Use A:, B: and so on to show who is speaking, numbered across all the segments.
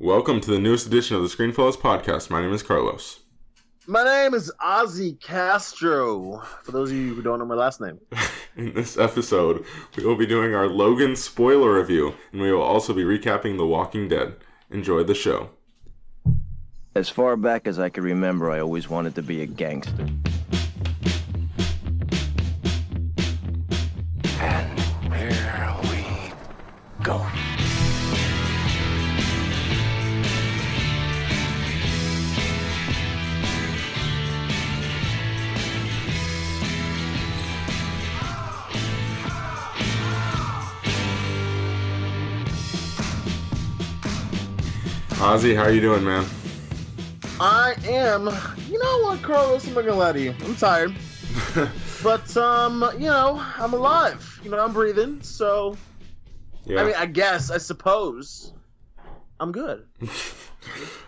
A: Welcome to the newest edition of the ScreenFellas podcast. My name is Carlos.
B: My name is Ozzy Castro. For those of you who don't know my last name,
A: In this episode, we will be doing our Logan spoiler review, and we will also be recapping The Walking Dead. Enjoy the show.
C: As far back as I can remember, I always wanted to be a gangster. And here we go.
A: Ozzy, how you doing, man?
B: I am. You know what, Carlos? I'm not gonna lie to you. I'm tired, but um, you know, I'm alive. You know, I'm breathing. So,
A: yeah.
B: I mean, I guess, I suppose, I'm good.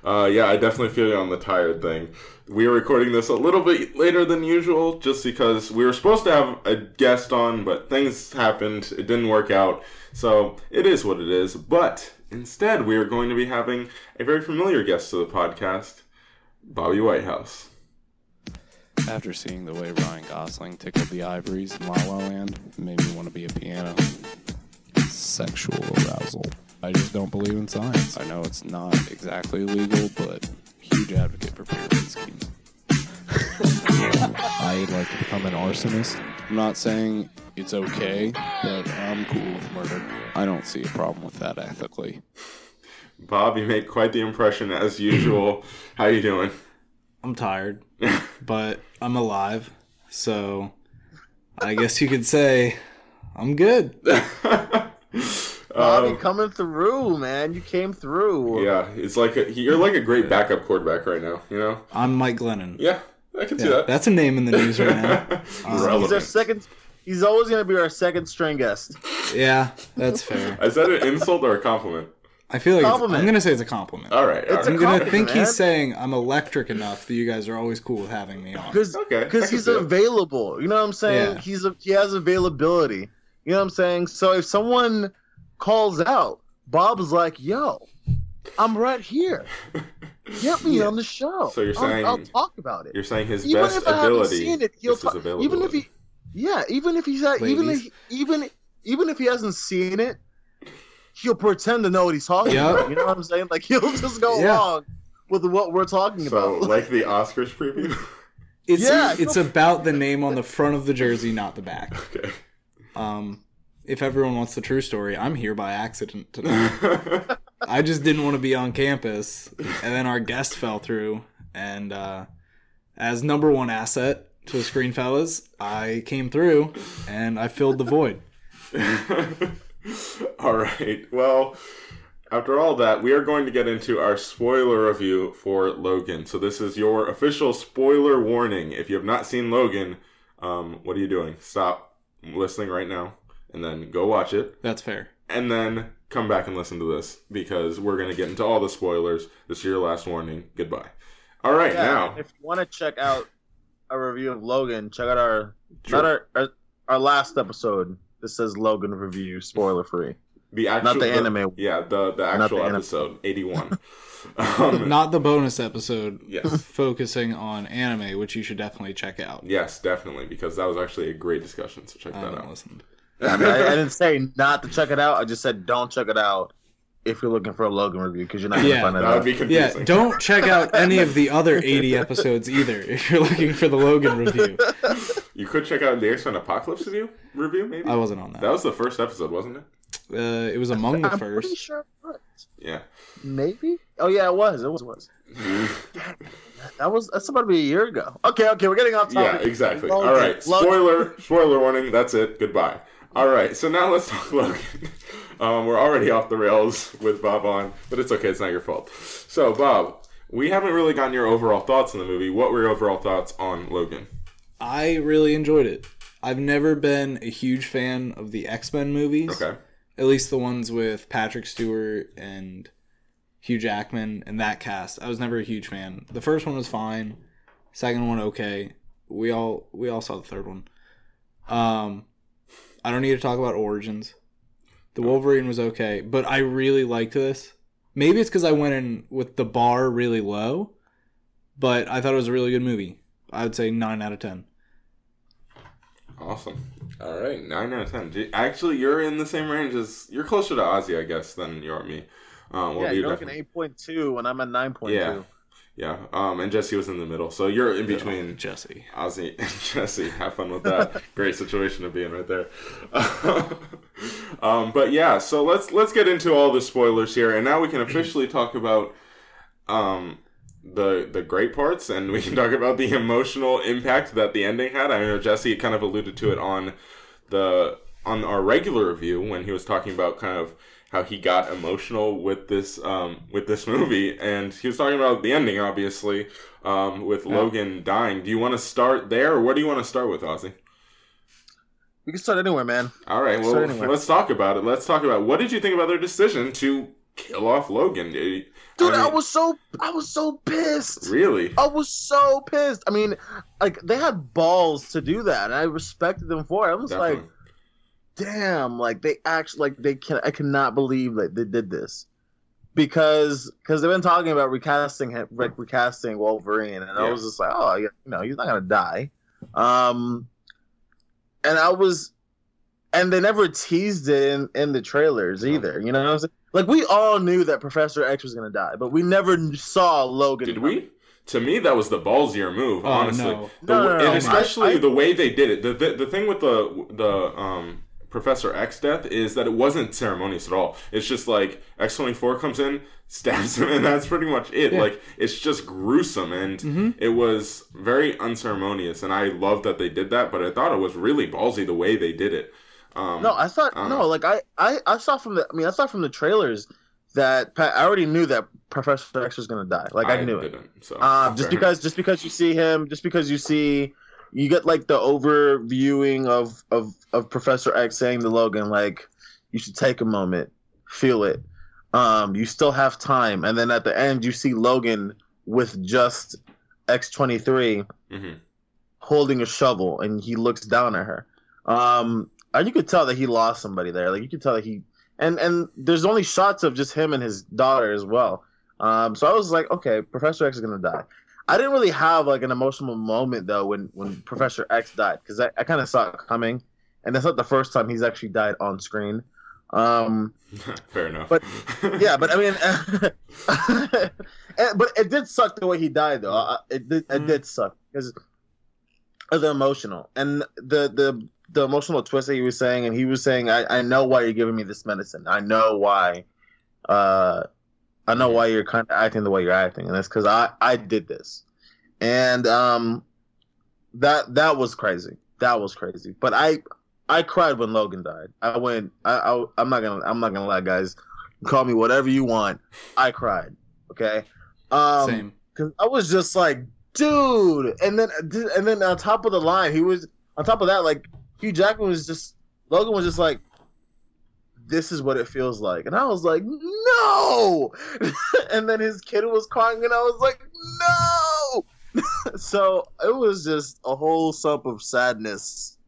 A: Uh, yeah, I definitely feel you on the tired thing. We are recording this a little bit later than usual just because we were supposed to have a guest on, but things happened. It didn't work out. So it is what it is. But instead, we are going to be having a very familiar guest to the podcast, Bobby Whitehouse.
D: After seeing the way Ryan Gosling tickled the ivories in La La Land, made me want to be a piano. Sexual arousal. I just don't believe in science. I know it's not exactly legal, but huge advocate for pyramid schemes. I'd like to become an arsonist. I'm not saying it's okay, but I'm cool with murder. I don't see a problem with that ethically.
A: Bob, you make quite the impression as usual. How you doing?
E: I'm tired, but I'm alive. So I guess you could say I'm good.
B: Bobby
A: Um,
B: coming through, man. You came through.
A: yeah, it's like a, you're like a great backup quarterback right now. You know?
E: I'm Mike Glennon.
A: Yeah, I can see that.
E: that's a name in the news right now.
B: He's, he's our second. He's always gonna be our second string guest.
E: Yeah, that's fair.
A: Is that an insult or a compliment?
E: I feel like
B: Compliment.
E: I'm gonna say it's a compliment.
A: All right. all
B: It's a
A: right.
E: I'm gonna think
B: man.
E: he's saying I'm electric enough that you guys are always cool with having me on.
B: Because
A: Okay,
B: because he's
A: see it.
B: available. You know what I'm saying?
E: Yeah.
B: He's a, he has availability. You know what I'm saying? So if someone calls out, Bob's like, "Yo, I'm right here. Get me
E: Yeah.
B: on the show.
A: So you're
B: I'll-
A: saying-
B: I'll, talk about it.
A: You're saying his
B: Even
A: best
B: if I haven't
A: ability
B: seen it, he'll
A: is
B: talk. Even if he, yeah, even if he's not, even if
E: Ladies.
B: even even if he hasn't seen it, he'll pretend to know what he's talking
E: Yep.
B: about. You know what I'm saying? Like he'll just go
E: Yeah.
B: along with what we're talking
A: So,
B: about.
A: like the Oscars preview.
E: It's
B: Yeah.
E: it's about the name on the front of the jersey, not the back.
A: okay.
E: Um, if everyone wants the true story, I'm here by accident tonight. I just didn't want to be on campus, and then our guest fell through. And uh, as number one asset to the Screen Fellas, I came through and I filled the void.
A: all right. Well, after all that, we are going to get into our spoiler review for Logan. So this is your official spoiler warning. If you have not seen Logan, um, what are you doing? Stop listening right now, and then go watch it.
E: That's fair.
A: and then come back and listen to this because we're going to get into all the spoilers. This is your last warning. Goodbye. All right,
B: Yeah,
A: now.
B: if you want to check out a review of Logan, check out our
A: Sure.
B: not our, our our last episode. This says Logan review, spoiler free.
A: The actual, not
B: the anime.
A: Yeah, the the actual
B: the anime.
A: episode, eighty-one. um,
E: Not the bonus episode
A: yes,
E: focusing on anime, which you should definitely check out.
A: yes, definitely, because that was actually a great discussion. So check
E: I
A: that out.
E: listened.
B: I, mean, I, I didn't say not to check it out. I just said don't check it out if you're looking for a Logan review because you're not gonna
E: Yeah,
B: find it
A: That would
B: out.
A: be confusing.
E: Yeah, don't check out any of the other 80 episodes either if you're looking for the Logan review.
A: You could check out the X-Men Apocalypse review. Review maybe.
E: I wasn't on
A: that
E: that.
A: was the first episode, wasn't it?
E: Uh, it was among the
B: I'm pretty
E: first.
B: sure.
A: Yeah.
B: Maybe. Oh yeah, it was. It was. It was. That was. That's about to be a year ago. Okay. Okay. We're getting off topic.
A: Yeah, exactly.
B: Logan,
A: All right.
B: Logan.
A: Spoiler, spoiler warning. That's it. Goodbye. All right. So now let's talk Logan. Um, we're already off the rails with Bob on, but it's okay. It's not your fault. So, Bob, we haven't really gotten your overall thoughts on the movie. What were your overall thoughts on Logan?
E: I really enjoyed it. I've never been a huge fan of the X Men movies.
A: Okay.
E: At least the ones with Patrick Stewart and Hugh Jackman and that cast. I was never a huge fan. The first one was fine. Second one okay. We all we all saw the third one. Um I don't need to talk about origins. The Wolverine was okay, but I really liked this. Maybe it's because I went in with the bar really low, but I thought it was a really good movie. I would say nine out of ten.
A: Awesome. All right, nine out of ten. Actually, you're in the same range as you're closer to Ozzy, I guess, than you are me. Um,
B: yeah,
A: you
B: you're looking
A: definitely-
B: eight point two, and I'm at nine point two.
A: Yeah.
B: two.
A: Yeah. Um, and Jesse was in the middle, so you're in between
E: Jesse.
A: Ozzy and Jesse. Have fun with that. Great situation to be in right there. um, but yeah, so let's let's get into all the spoilers here, and now we can officially talk about um, the the great parts, and we can talk about the emotional impact that the ending had. I know Jesse kind of alluded to it on the on our regular review when he was talking about kind of how he got emotional with this um, with this movie, and he was talking about the ending, obviously, um, with Logan dying. Do you want to start there, or what do you want to start with, Ozzy?
B: We can start anywhere, man.
A: All right, well, let's talk about it. Let's talk about what did you think about their decision to kill off Logan?
B: Dude,
A: I
B: I,
A: mean-
B: was so I was so pissed.
A: really.
B: I was so pissed. I mean, like they had balls to do that, and I respected them for it. I was
A: Definitely.
B: like, damn, like they actually like they can I cannot believe like they did this. Because because they've been talking about recasting like recasting Wolverine, and I was just like, oh, yeah, you know, he's not gonna die. Um, and I was, and they never teased it in in the trailers either. You know what I'm saying? Like we all knew that Professor X was gonna die, but we never saw Logan.
A: Did
B: coming.
A: we? To me, that was the ballsier move.
E: Oh,
A: honestly,
E: no.
A: The,
B: No, no, no,
A: and
B: I-
A: especially
B: I-
A: the way they did it. The, the the thing with the the um Professor X death is that it wasn't ceremonious at all. It's just like X twenty four comes in, stabs him, and that's pretty much it.
E: Yeah.
A: Like it's just gruesome, and
E: Mhm.
A: it was very unceremonious. And I love that they did that, but I thought it was really ballsy the way they did it. Um,
B: No, I thought
A: I
B: no,
A: know.
B: like I, I I saw from the I mean I saw from the trailers that Pat, I already knew that Professor X was gonna die. Like I, knew it.
A: So
B: Um, just because just because you see him, just because you see you get like the overviewing of of of Professor X saying to Logan like you should take a moment, feel it. Um, you still have time, and then at the end you see Logan with just X twenty three
A: Mhm.
B: holding a shovel and he looks down at her. Um, and you could tell that he lost somebody there. Like you could tell that he and and there's only shots of just him and his daughter as well. Um, so I was like, okay, Professor X is gonna die. I didn't really have like an emotional moment though when when Professor X died because I, I kind of saw it coming, and that's not the first time he's actually died on screen. Um,
A: fair enough.
B: But- yeah, but I mean, but it did suck the way he died, though. It did, it did suck because of the emotional and the the the emotional twist that he was saying, and he was saying, "I I know why you're giving me this medicine. I know why. Uh, I know why you're kind of acting the way you're acting, and that's because I I did this, and um, that that was crazy. That was crazy. But I I cried when Logan died. I went. I, I I'm not gonna. I'm not gonna lie, guys. Call me whatever you want. I cried. Okay. Um,
E: Same.
B: Cause I was just like, dude. And then and then on top of the line, he was on top of that. Like Hugh Jackman was just Logan was just like, this is what it feels like, and I was like, no. and then his kid was crying, and I was like, no. so it was just a whole sump of sadness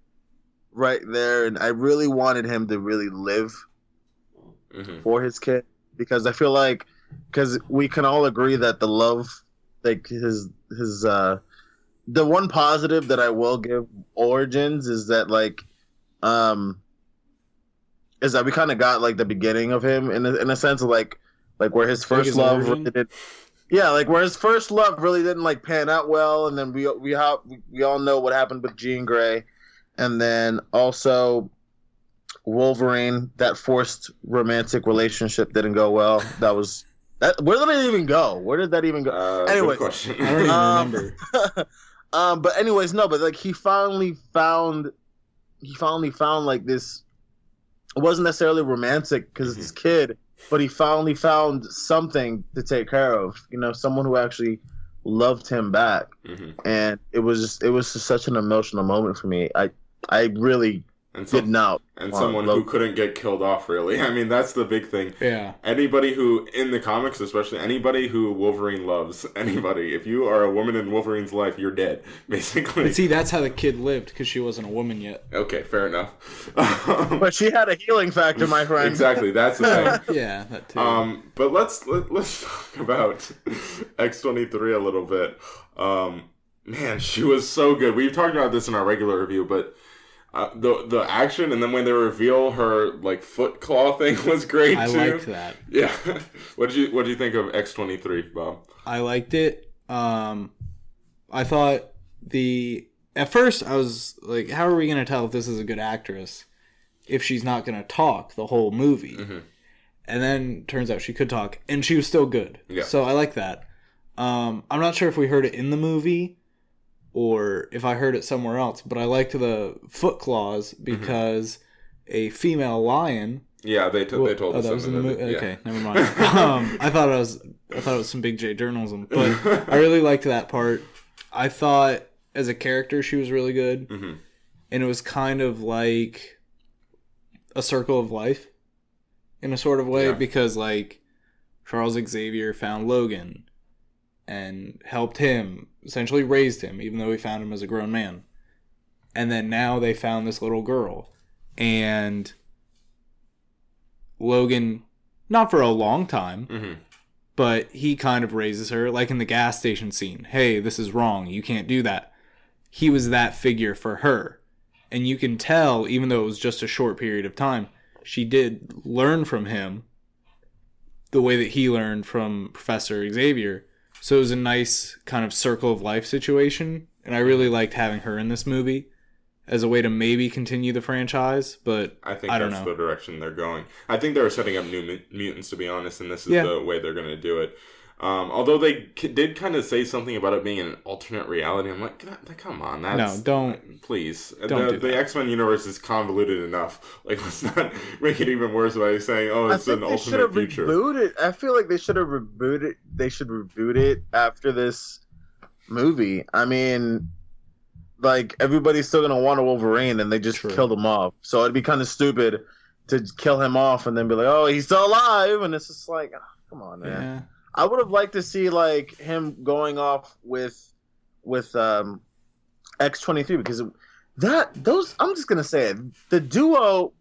B: right there and i really wanted him to really live
A: Mhm.
B: for his kid because i feel like because we can all agree that the love like his his uh the one positive that i will give origins is that like um is that we kind of got like the beginning of him in a, in a sense of like like where his
E: Like
B: first
E: his
B: love really did yeah like where his first love really didn't like pan out well and then we we have we all know what happened with Jean Grey and then also wolverine that forced romantic relationship didn't go well that was that where did it even go where did that even go
A: Uh,
B: Anyways.
A: good.
E: I don't
B: Um,
E: remember.
B: um but anyways no but like he finally found he finally found like this it wasn't necessarily romantic because it's his kid but he finally found something to take care of you know someone who actually loved him back.
A: Mhm.
B: and it was just it was just such an emotional moment for me. I i really
A: and
B: did
A: some,
B: not.
A: and
B: want
A: someone who couldn't get killed off. Really, I mean that's the big thing.
E: Yeah.
A: Anybody who in the comics, especially anybody who Wolverine loves, anybody. If you are a woman in Wolverine's life, you're dead, basically.
E: But see, that's how the kid lived because she wasn't a woman yet.
A: okay, fair enough.
B: But she had a healing factor, my friend.
A: exactly, that's the thing.
E: Yeah, that too.
A: Um, but let's let, let's talk about X twenty three a little bit. Um, man, she was so good. We've talked about this in our regular review, but uh, the the action and then when they reveal her like foot claw thing was great
E: I
A: too.
E: liked that.
A: Yeah, what did you what did you think of X twenty three, Bob?
E: I liked it. Um, I thought the at first I was like, how are we gonna tell if this is a good actress if she's not gonna talk the whole movie?
A: Mhm.
E: And then turns out she could talk, and she was still good.
A: Yeah.
E: So I like that. Um, I'm not sure if we heard it in the movie or if I heard it somewhere else, but I liked the foot claws
A: Mm-hmm.
E: because a female lion
A: Yeah, they, t- they told
E: oh,
A: us
E: that was in the movie.
A: yeah.
E: Okay, never mind. um, I thought it was I thought it was some big J journalism, but I really liked that part. I thought as a character she was really good,
A: Mhm.
E: and it was kind of like a circle of life in a sort of way
A: Yeah.
E: because like Charles Xavier found Logan and helped him, essentially raised him, even though he found him as a grown man. And then now they found this little girl. And Logan, not for a long time,
A: Mhm.
E: but he kind of raises her, like in the gas station scene. Hey, this is wrong. You can't do that. He was that figure for her. And you can tell, even though it was just a short period of time, she did learn from him the way that he learned from Professor Xavier. So it was a nice kind of circle of life situation. And I really liked having her in this movie as a way to maybe continue the franchise. But
A: I think
E: I don't
A: that's
E: know.
A: the direction they're going. I think they're setting up new mutants, to be honest, and this is
E: Yeah.
A: the way they're going to do it. Um, although they k- did kind of say something about it being an alternate reality, I'm like, come on, that's
E: No, don't-
A: please.
E: don't
A: the
E: do
A: the. X Men universe is convoluted enough. Like, let's not make it even worse by saying, "Oh,
B: I
A: it's an
B: think they should
A: alternate
B: have
A: future."
B: rebooted. I feel like they should have rebooted. They should reboot it after this movie. I mean, like everybody's still gonna want a Wolverine, and they just
E: True.
B: killed him off. So it'd be kind of stupid to kill him off and then be like, "Oh, he's still alive," and it's just like, ah, come on, man.
E: yeah.
B: I would have liked to see like him going off with with um X twenty three because that those I'm just gonna say it the duo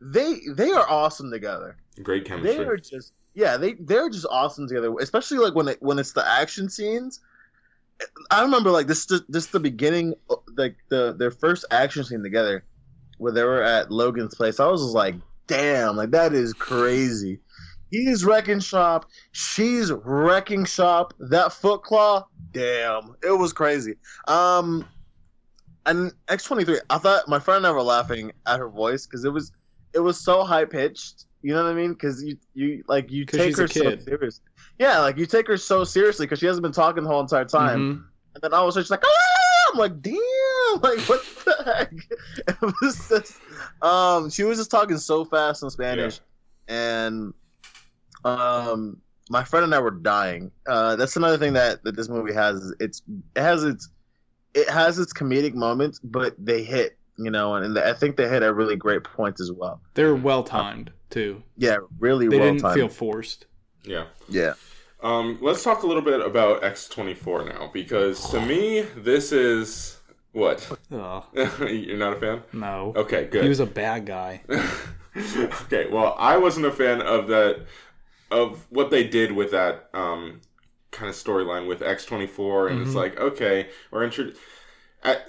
B: they they are awesome together.
A: Great chemistry.
B: They are just yeah they they're just awesome together. Especially like when it when it's the action scenes. I remember like this this the beginning like the their first action scene together where they were at Logan's place. I was just like, damn, like that is crazy. He's wrecking shop. She's wrecking shop. That foot claw, damn, it was crazy. Um, and X twenty three, I thought my friend and I were laughing at her voice because it was it was so high pitched. You know what I mean? Because you you like you take her so
E: kid.
B: serious. Yeah, like you take her so seriously because she hasn't been talking the whole entire time.
E: Mhm.
B: And then all of a sudden she's like, ah! I'm like, damn, like what the heck? It was just, um, she was just talking so fast in Spanish, and um, my friend and I were dying. Uh, that's another thing that, that this movie has. It's it has its it has its comedic moments, but they hit, you know, and, I think they hit at really great points as well.
E: They're well timed too.
B: Yeah, really
E: They
B: well
E: didn't
B: timed.
E: feel forced.
A: Yeah.
B: yeah,
A: Um, let's talk a little bit about X twenty four now, because to me, this is what
E: Ugh,
A: you're not a fan.
E: no.
A: Okay, good.
E: He was a bad guy.
A: okay, well, I wasn't a fan of that of what they did with that um, kind of storyline with X twenty four, and it's
E: Mhm.
A: like okay, we're introduced.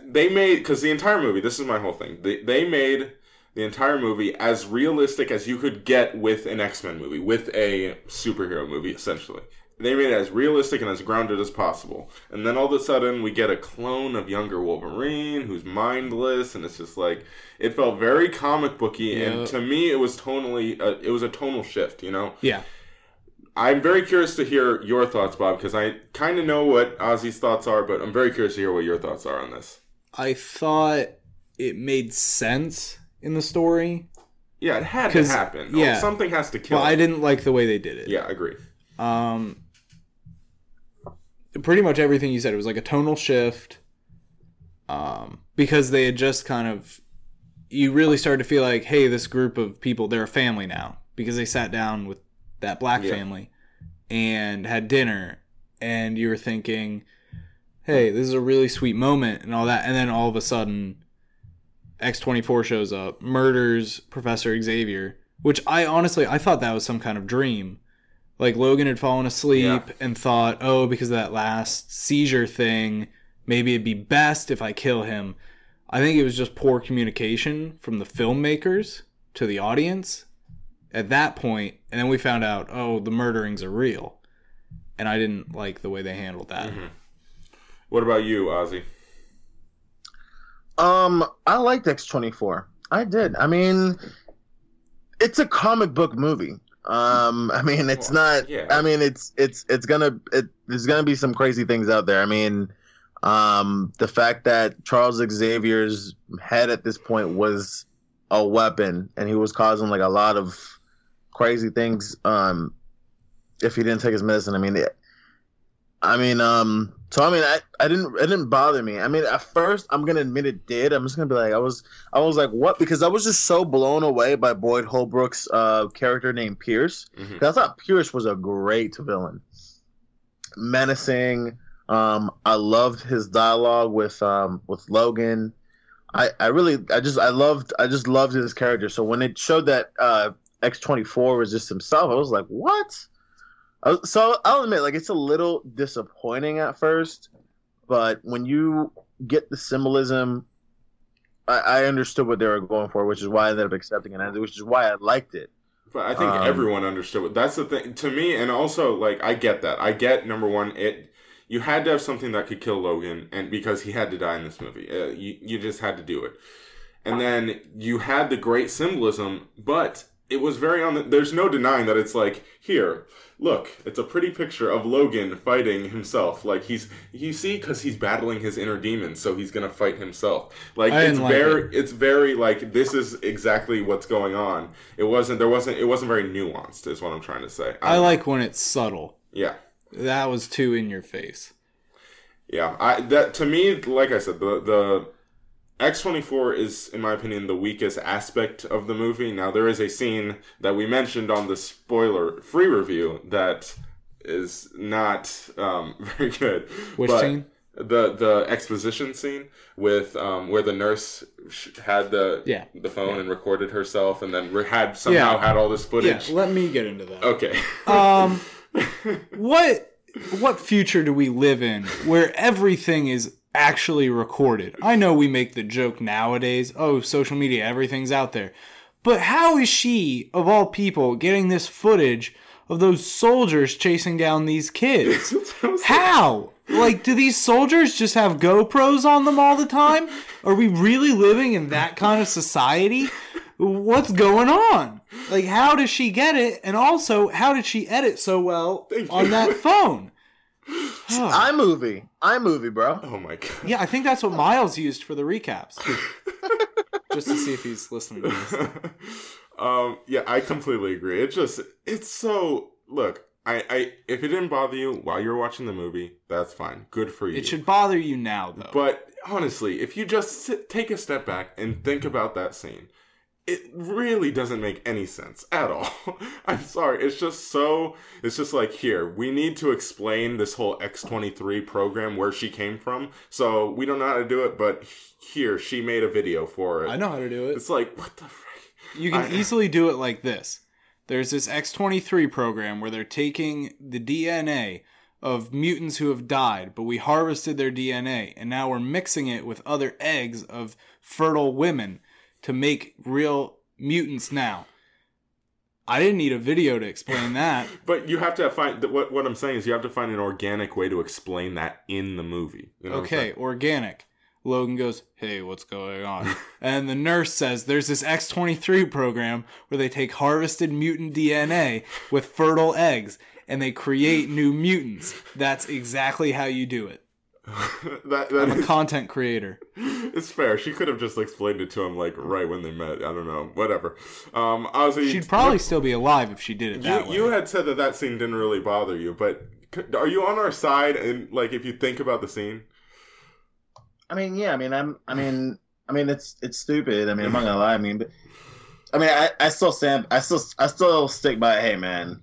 A: They made because the entire movie. This is my whole thing. They they made the entire movie as realistic as you could get with an X Men movie, with a superhero movie, essentially. They made it as realistic and as grounded as possible. And then all of a sudden, we get a clone of younger Wolverine who's mindless, and it's just like it felt very comic booky.
E: Yeah.
A: And to me, it was tonally, uh, it was a tonal shift. You know,
E: Yeah.
A: I'm very curious to hear your thoughts, Bob, because I kind of know what Ozzy's thoughts are, but I'm very curious to hear what your thoughts are on this.
E: I thought it made sense in the story.
A: Yeah, it had to happen.
E: yeah.
A: something has to kill.
E: Well, I didn't like the way they did it.
A: Yeah, I agree.
E: Um, pretty much everything you said. It was like a tonal shift. Um, because they had just kind of you really started to feel like, hey, this group of people, they're a family now because they sat down with that black
A: Yeah.
E: family and had dinner, and you were thinking, hey, this is a really sweet moment and all that, and then all of a sudden, X24 shows up, murders Professor Xavier, which I honestly I thought that was some kind of dream. Like Logan had fallen asleep
A: Yeah.
E: and thought, "Oh, because of that last seizure thing, maybe it'd be best if I kill him." I think it was just poor communication from the filmmakers to the audience at that point, and then we found out, "Oh, the murderings are real." And I didn't like the way they handled that.
A: What about you, Ozzy?
B: Um, I liked X twenty four. I did. I mean, it's a comic book movie. Um, I mean, it's
A: Well,
B: not.
A: yeah.
B: I mean, it's it's it's gonna. It, there's gonna be some crazy things out there. I mean, um, the fact that Charles Xavier's head at this point was a weapon, and he was causing like a lot of crazy things. Um, if he didn't take his medicine, I mean, it, I mean, um, so I mean, I, I didn't, it didn't bother me. I mean, at first, I'm gonna admit it did. I'm just gonna be like, I was, I was like, what? Because I was just so blown away by Boyd Holbrook's uh character named Pierce.
A: Mhm.
B: 'Cause I thought Pierce was a great villain, menacing. Um, I loved his dialogue with um with Logan. I, I really I just I loved I just loved his character. So when it showed that uh X twenty four was just himself, I was like, what? I was- So I'll admit, like it's a little disappointing at first, but when you get the symbolism, I, I understood what they were going for, which is why I ended up accepting it, which is why I liked it.
A: But I think
B: Um,
A: everyone understood. What, that's the thing to me, and also like I get that. I get number one, it you had to have something that could kill Logan, and because he had to die in this movie, uh, you you just had to do it. And then you had the great symbolism, but it was very on. The, there's no denying that it's like here. Look, it's a pretty picture of Logan fighting himself. Like he's you see because he's battling his inner demons, so he's gonna fight himself. Like
E: I
A: it's
E: like
A: very it's very like this is exactly what's going on. It wasn't there wasn't it wasn't very nuanced is what I'm trying to say.
E: I like when it's subtle.
A: yeah.
E: That was too in your face.
A: Yeah. I that to me like I said the the X24 is in my opinion the weakest aspect of the movie. Now there is a scene that we mentioned on the spoiler free review that is not um, very good.
E: Which
A: but-
E: scene?
A: The the exposition scene with um, where the nurse had the
E: Yeah.
A: the phone and recorded herself, and then had somehow
E: Yeah.
A: had all this
E: Yeah,
A: footage.
E: let me get into that.
A: Okay.
E: Um, what what future do we live in where everything is actually recorded? I know we make the joke nowadays, oh, social media, everything's out there. But how is she, of all people, getting this footage of those soldiers chasing down these kids? How? Like, do these soldiers just have GoPros on them all the time? Are we really living in that kind of society? What's going on? Like, how does she get it? And also, how did she edit so well on that phone?
B: iMovie, iMovie, bro.
A: oh my god.
E: Yeah, I think that's what Miles used for the recaps. Just to see if he's listening to this.
A: um, yeah, I completely agree. It just it's so look. I, I if it didn't bother you while you were watching the movie, that's fine. Good for you.
E: It should bother you now, though.
A: But honestly, if you just sit, take a step back and think about that scene, it really doesn't make any sense at all. I'm sorry. It's just so. It's just like here, we need to explain this whole X23 program where she came from. So we don't know how to do it, but here, she made a video for it.
E: I know how to do it.
A: It's like, what the frick?
E: You can
A: I-
E: easily do it like this. There's this X23 program where they're taking the DNA of mutants who have died, but we harvested their DNA, and now we're mixing it with other eggs of fertile women to make real mutants now. I didn't need a video to explain that.
A: But you have to find what what I'm saying is you have to find an organic way to explain that in the movie. You know
E: Okay, organic. Logan goes, Hey, what's going on? and the nurse says, There's this X23 program where they take harvested mutant DNA with fertile eggs and they create new mutants. That's exactly how you do it.
A: that,
E: I'm
A: that
E: a content creator.
A: it's fair. She could have just explained it to him like right when they met. I don't know. Whatever. Um, Ozzy,
E: She'd probably still be alive if she did it that
A: you,
E: way.
A: you had said that that scene didn't really bother you, but are you on our side? And like, if you think about the scene,
B: I mean, yeah. I mean, I'm. I mean, I mean, it's it's stupid. I mean, I'm not gonna lie. I mean, but, I mean, I, I still stand. I still I still stick by. Hey, man,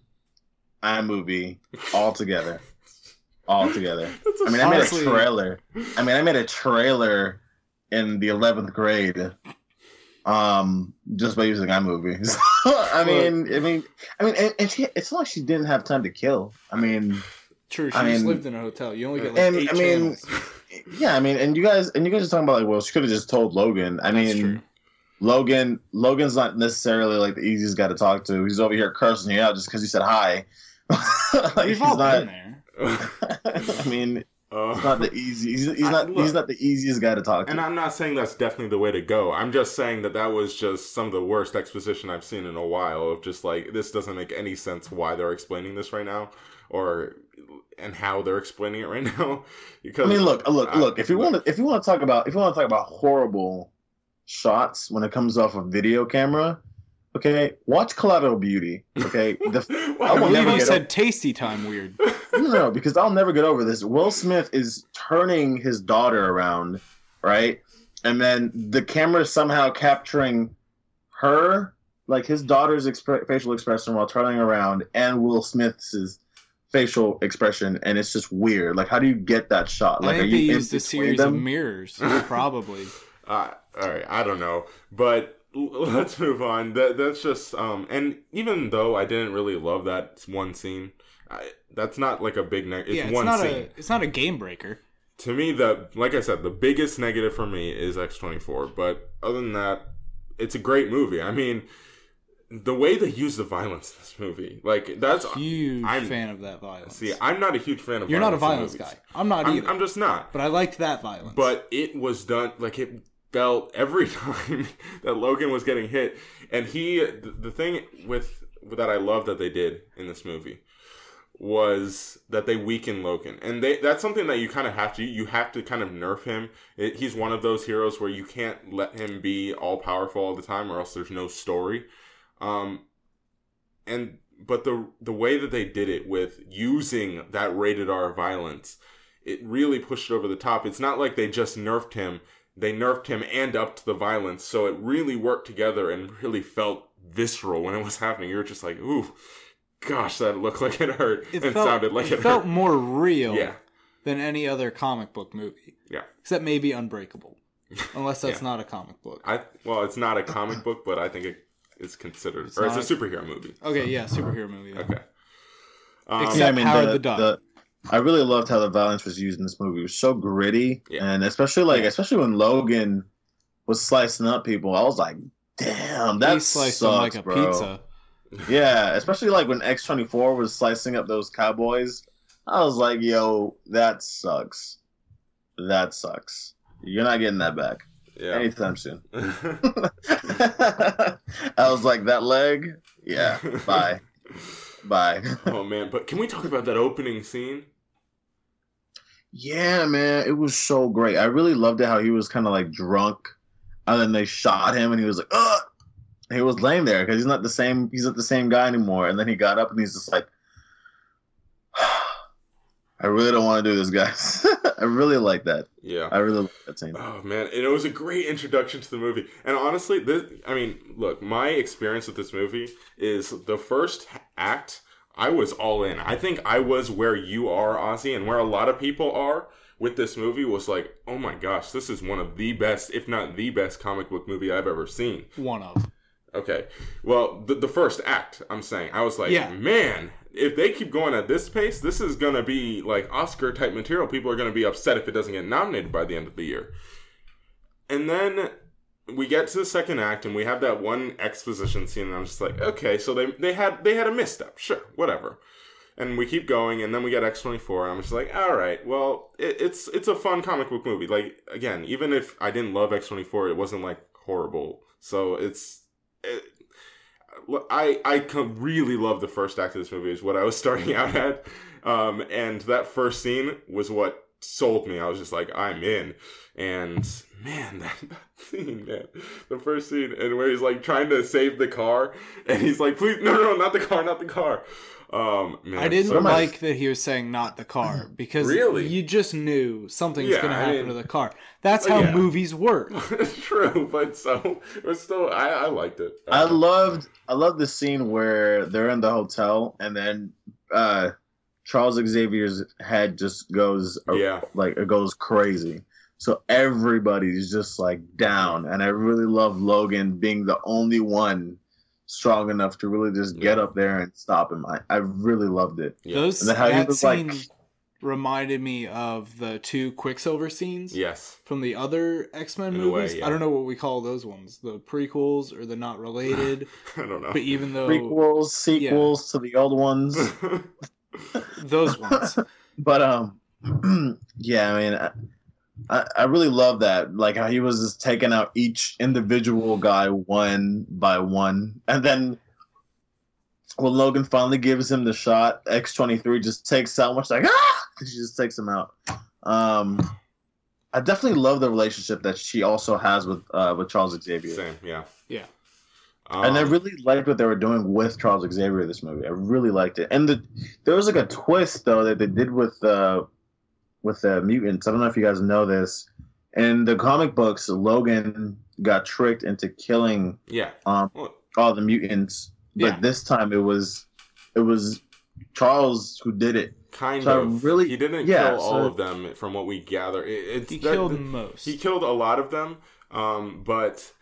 B: iMovie all together, all together. I mean, I made
E: Honestly-
B: a trailer. I mean, I made a trailer in the 11th grade, um, just by using iMovie. So, I mean, I mean, I mean, and, and she, it's not like she didn't have time to kill. I mean,
E: True, she
B: I
E: just
B: mean-
E: lived in a hotel. You only get like
B: and
E: eight
B: I mean,
E: channels.
B: yeah, I mean, and you guys, and you guys are talking about like, well, she could have just told Logan. I
E: That's
B: mean,
E: true.
B: Logan, Logan's not necessarily like the easiest guy to talk to. He's over here cursing you out just because you said hi. like,
E: We've
B: he's
E: all
B: not.
E: been there.
B: I mean,
A: Uh,
B: he's not the easy. He's, he's
A: I-
B: not.
A: look.
B: he's not the easiest guy to talk to.
A: And I'm not saying that's definitely the way to go. I'm just saying that that was just some of the worst exposition I've seen in a while. Of just like this doesn't make any sense why they're explaining this right now, or and how they're explaining it right now. Because
B: I mean, look, look,
A: I-
B: look. If you want to, if you want to talk about, if you want to talk about horrible shots when it comes off a video camera, okay, watch Collateral Beauty. Okay, the,
A: Why
B: I
E: I believe you
B: get
E: said tasty time weird.
B: No, no, no, because I'll never get over this. Will Smith is turning his daughter around, right? And then the camera is somehow capturing her, like his daughter's expre- facial expression while turning around, and Will Smith's facial expression, and it's just weird. Like, how do you get that shot?
E: I
B: Like,
E: think
B: are you in
E: used a
B: between
E: series of mirrors, probably.
A: Uh, all right, I don't know, but let's move on. That that's just um, and even though I didn't really love that one scene, I, that's not like a big neg. It's
E: yeah, it's
A: one
E: not
A: scene.
E: a it's not a game breaker.
A: To me, the like I said, the biggest negative for me is X twenty four. But other than that, it's a great movie. I mean, the way they use the violence in this movie, like that's
E: Huge
A: I'm-
E: fan of that violence.
A: see, I'm not a huge fan of. Violence.
E: You're not a
A: violence in
E: violence
A: movies.
E: guy. I'm not
A: I'm,
E: either.
A: I'm just not.
E: but I liked that violence.
A: But it was done like it felt every time that Logan was getting hit, and he the, the thing with that I love that they did in this movie was that they weaken Logan, and they that's something that you kind of have to you have to kind of nerf him. It, he's one of those heroes where you can't let him be all powerful all the time, or else there's no story. Um, and but the the way that they did it with using that rated R violence, it really pushed it over the top. It's not like they just nerfed him; they nerfed him and upped the violence, so it really worked together and really felt visceral when it was happening. You're just like, ooh, gosh, that looked like it hurt
E: it
A: and
E: felt,
A: sounded like it, it
E: felt
A: hurt.
E: more real
A: Yeah,
E: than any other comic book movie.
A: Yeah.
E: Except maybe Unbreakable. Unless that's
A: Yeah.
E: not a comic book.
A: I well, it's not a comic book, but I think it is considered,
E: It's
A: or it's a superhero movie.
E: Okay, yeah, superhero movie. then.
A: Okay. Um,
E: Except- Howard the Duck.
B: I really loved how the violence was used in this movie. It was so gritty,
A: Yeah.
B: and especially like
E: Yeah.
B: especially when Logan was slicing up people, I was like, "Damn, that
E: he sliced
B: sucks,
E: them like a
B: bro.
E: pizza.
B: Yeah, especially like when X twenty four was slicing up those cowboys. I was like, "Yo, that sucks. That sucks. You're not getting that back
A: yeah.
B: anytime soon." I was like, "That leg, yeah, bye, bye."
A: oh man, but can we talk about that opening scene?
B: Yeah, man, it was so great. I really loved it how he was kind of like drunk, and then they shot him, and he was like, "Ugh." He was laying there because he's not the same. He's not the same guy anymore. And then he got up, and he's just like, "I really don't want to do this, guys." I really like that.
A: Yeah.
B: I really like that scene.
A: Oh man, and it was a great introduction to the movie. And honestly, this I mean, look, my experience with this movie is the first act, I was all in. I think I was where you are, Ozzy, and where a lot of people are with this movie was like, "Oh my gosh, this is one of the best, if not the best comic book movie I've ever seen."
E: One of.
A: Okay. Well, the, the first act, I'm saying, I was like,
E: Yeah.
A: man, if they keep going at this pace, this is going to be like Oscar type material. People are going to be upset if it doesn't get nominated by the end of the year. And then we get to the second act and we have that one exposition scene and I'm just like, okay, so they they had they had a misstep. Sure, whatever. And we keep going and then we get X24 and I'm just like, all right, well, it, it's it's a fun comic book movie. Like again, even if I didn't love X24, it wasn't like horrible. So it's it, I I really love the first act of this movie is what I was starting out at, um, and that first scene was what sold me. I was just like, I'm in. And man, that, that scene, man, the first scene, and where he's like trying to save the car, and he's like, please, no, no, no, not the car, not the car. Um, man,
E: I didn't
A: so much-
E: like that he was saying not the car because
A: Really?
E: you just knew something's
A: Yeah,
E: going to
A: I
E: happen
A: mean-
E: to the car. That's how
A: yeah.
E: movies work.
A: True, but so it was still, I, I liked it.
B: I
A: Uh,
B: loved I love the scene where they're in the hotel and then uh Charles Xavier's head just goes
A: Yeah.
B: like it goes crazy. So everybody's just like down and I really love Logan being the only one strong enough to really just get
A: Yeah.
B: up there and stop him. I, I really loved it.
A: Yeah.
E: Those
B: And then how he
E: that
B: was
E: scene
B: like
E: reminded me of the two Quicksilver scenes
A: Yes.
E: from the other X Men
A: In a way,
E: movies.
A: yeah.
E: I don't know what we call those ones, the prequels or the not related.
A: I don't know.
E: but even though
B: prequels, sequels to the old ones.
E: those ones,
B: but um yeah i mean I, I i really love that like how he was just taking out each individual guy one by one and then when logan finally gives him the shot x23 just takes out much like ah she just takes him out um i definitely love the relationship that she also has with uh with charles xavier
A: Same, yeah.
E: Yeah.
B: and I
A: Um,
B: really liked what they were doing with Charles Xavier this movie. I really liked it. And the there was like a twist though that they did with uh with the mutants. I don't know if you guys know this. In the comic books, Logan got tricked into killing
A: yeah.
B: um
A: Well,
B: all the mutants, but
E: Yeah.
B: this time it was it was Charles who did it.
A: kind
B: So
A: of.
B: really-
A: he didn't
B: yeah,
A: kill all of them, from what we gather. It, it's
E: he
A: that-
E: killed
A: that-
E: most.
A: He killed a lot of them, um, but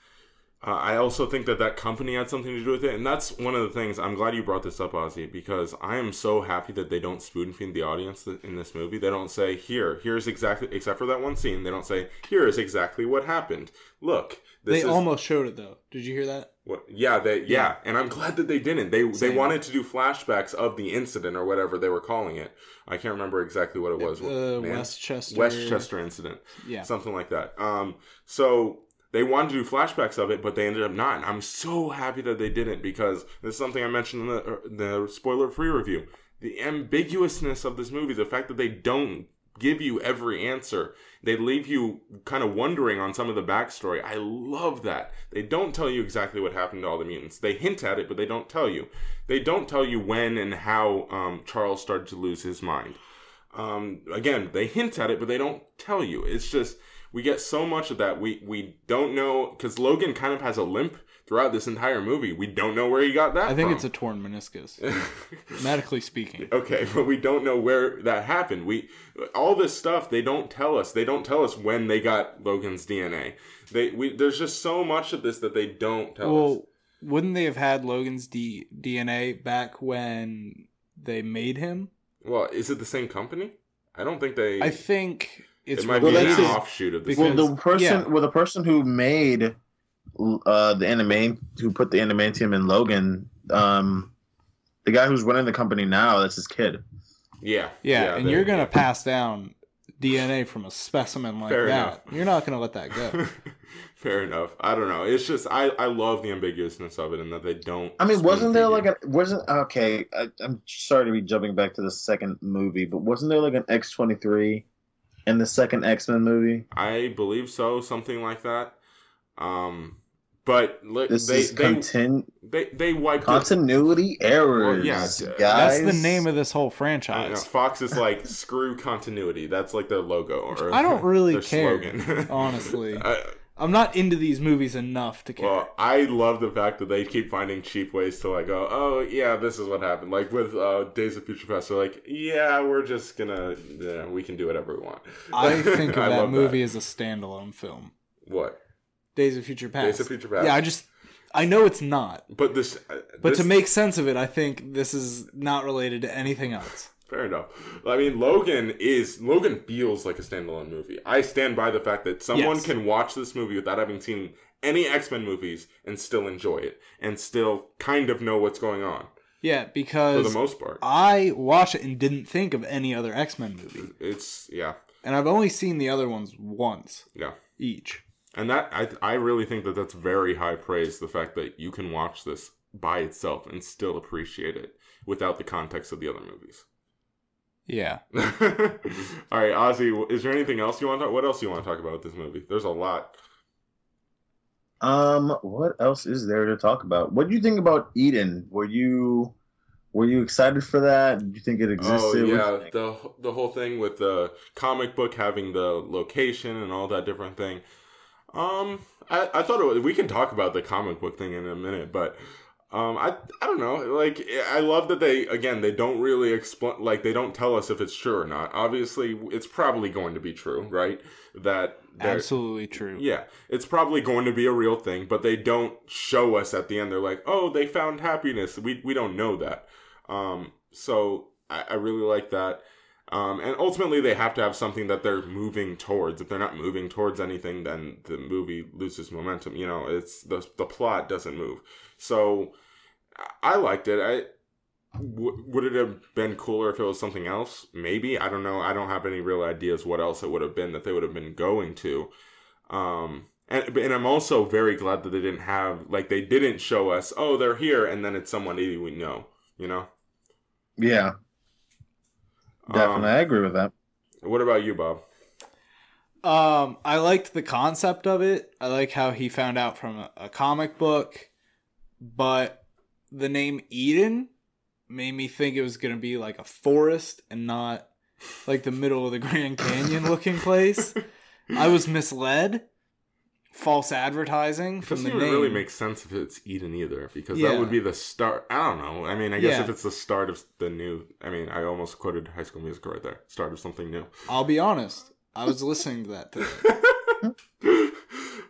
A: uh, I also think that that company had something to do with it, and that's one of the things. I'm glad you brought this up, Ozzy, because I am so happy that they don't spoon feed the audience th- in this movie. They don't say, "Here, here's exactly," except for that one scene. They don't say, "Here is exactly what happened." Look, this
E: they
A: is
E: almost showed it though. Did you hear that?
A: what, yeah, they, yeah, and I'm glad that they didn't. They they
E: Same.
A: wanted to do flashbacks of the incident or whatever they were calling it. I can't remember exactly what it was.
E: Uh,
A: Man.
E: Westchester.
A: Westchester incident
E: Yeah.
A: something like that. Um, so they wanted to do flashbacks of it, but they ended up not. And I'm so happy that they didn't because this is something I mentioned in the, uh, the spoiler-free review. The ambiguousness of this movie, the fact that they don't give you every answer, they leave you kind of wondering on some of the backstory. I love that. They don't tell you exactly what happened to all the mutants. They hint at it, but they don't tell you. They don't tell you when and how um, Charles started to lose his mind um, again, they hint at it, but they don't tell you. It's just we get so much of that. We we don't know because Logan kind of has a limp throughout this entire movie. We don't know where he got that.
E: I think
A: from.
E: it's a torn meniscus, medically speaking.
A: okay, but we don't know where that happened. We all this stuff they don't tell us. They don't tell us when they got Logan's DNA. They we there's just so much of this that they don't tell us.
E: Well, wouldn't they have had Logan's D- DNA back when they made him?
A: Well, is it the same company? I don't think they.
E: I think it's
A: it might
B: Well,
A: be an
B: that's it.
A: offshoot of the
E: Because-
B: well, the person,
E: yeah.
B: well, the person who made uh, the anime, who put the adamantium in Logan, um, the guy who's running the company now, that's his kid.
A: Yeah,
E: yeah, and
A: they-
E: you're gonna pass down DNA from a specimen like
A: Fair
E: that.
A: enough.
E: You're not gonna let that go.
A: Fair enough. I don't know. It's just I I love the ambiguousness of it and that they don't.
B: I mean, wasn't there like a wasn't okay? I, I'm sorry to be jumping back to the second movie, but wasn't there like an X twenty three in the second X Men movie?
A: I believe so, something like that. Um, but li-
B: This
A: they
B: is
A: they,
B: contin-
A: they they wiped it.
B: continuity errors.
A: Well, yeah,
B: guys.
E: That's the name of this whole
A: I know,
E: franchise.
A: Fox is like screw continuity. That's like their logo or
E: I don't really
A: their
E: care,
A: slogan.
E: honestly.
A: I-
E: I'm not into these movies enough to care.
A: Well, I love the fact that they keep finding cheap ways to like go, oh yeah, this is what happened. Like with uh, Days of Future Past, they're like, yeah, we're just gonna, yeah, we can do whatever we want.
E: I think of
A: I
E: that movie as a standalone film.
A: What?
E: Days of Future Past.
A: Days of Future Past.
E: Yeah, I just I know it's not,
A: But this, uh,
E: but
A: this-
E: to make sense of it, I think this is not related to anything else.
A: Fair enough. I mean, Logan is Logan feels like a standalone movie. I stand by the fact that someone
E: Yes.
A: can watch this movie without having seen any X Men movies and still enjoy it and still kind of know what's going on
E: Yeah, because for
A: the most part.
E: I watched it and didn't think of any other X Men movie,
A: It's yeah,
E: and I've only seen the other ones once
A: yeah.
E: each.
A: And that I I really think that that's very high praise. The fact that you can watch this by itself and still appreciate it without the context of the other movies.
E: Yeah.
A: All right, Ozzy, is there anything else you want to talk? What else you want to talk about with this movie? There's a lot.
B: Um, what else is there to talk about? What do you think about Eden? Were you were you excited for that? Did you think it
A: Oh
B: existed? What do you
A: yeah, the the whole thing with the comic book having the location and all that different thing. Um, I, I thought it was, we can talk about the comic book thing in a minute, but um, I I don't know. Like I love that they again they don't really explain like they don't tell us if it's true or not. Obviously, it's probably going to be true, right? That
E: Absolutely true.
A: Yeah, it's probably going to be a real thing, but they don't show us at the end. They're like, "Oh, they found happiness." We we don't know that. Um, so I, I really like that. Um, and ultimately, they have to have something that they're moving towards. If they're not moving towards anything, then the movie loses momentum. You know, it's the the plot doesn't move. So I- I liked it. I w- would it have been cooler if it was something else? Maybe I don't know. I don't have any real ideas what else it would have been that they would have been going to. Um, and and I'm also very glad that they didn't have like they didn't show us. Oh, they're here, and then it's someone we know. You know.
B: yeah, definitely. I agree with that.
A: Um, what about you, Bob?
E: Um, I liked the concept of it. I like how he found out from a, a comic book, but the name Eden made me think it was gonna be like a forest and not like the middle of the Grand Canyon looking place. I was misled. False advertising from
A: Doesn't
E: the name.
A: really make sense if it's Eden either, because
E: Yeah.
A: that would be the start. I don't know. I mean, I guess
E: Yeah.
A: if it's the start of the new. I mean, I almost quoted High School Musical right there. Start of something new.
E: I'll be honest. I was listening to that today.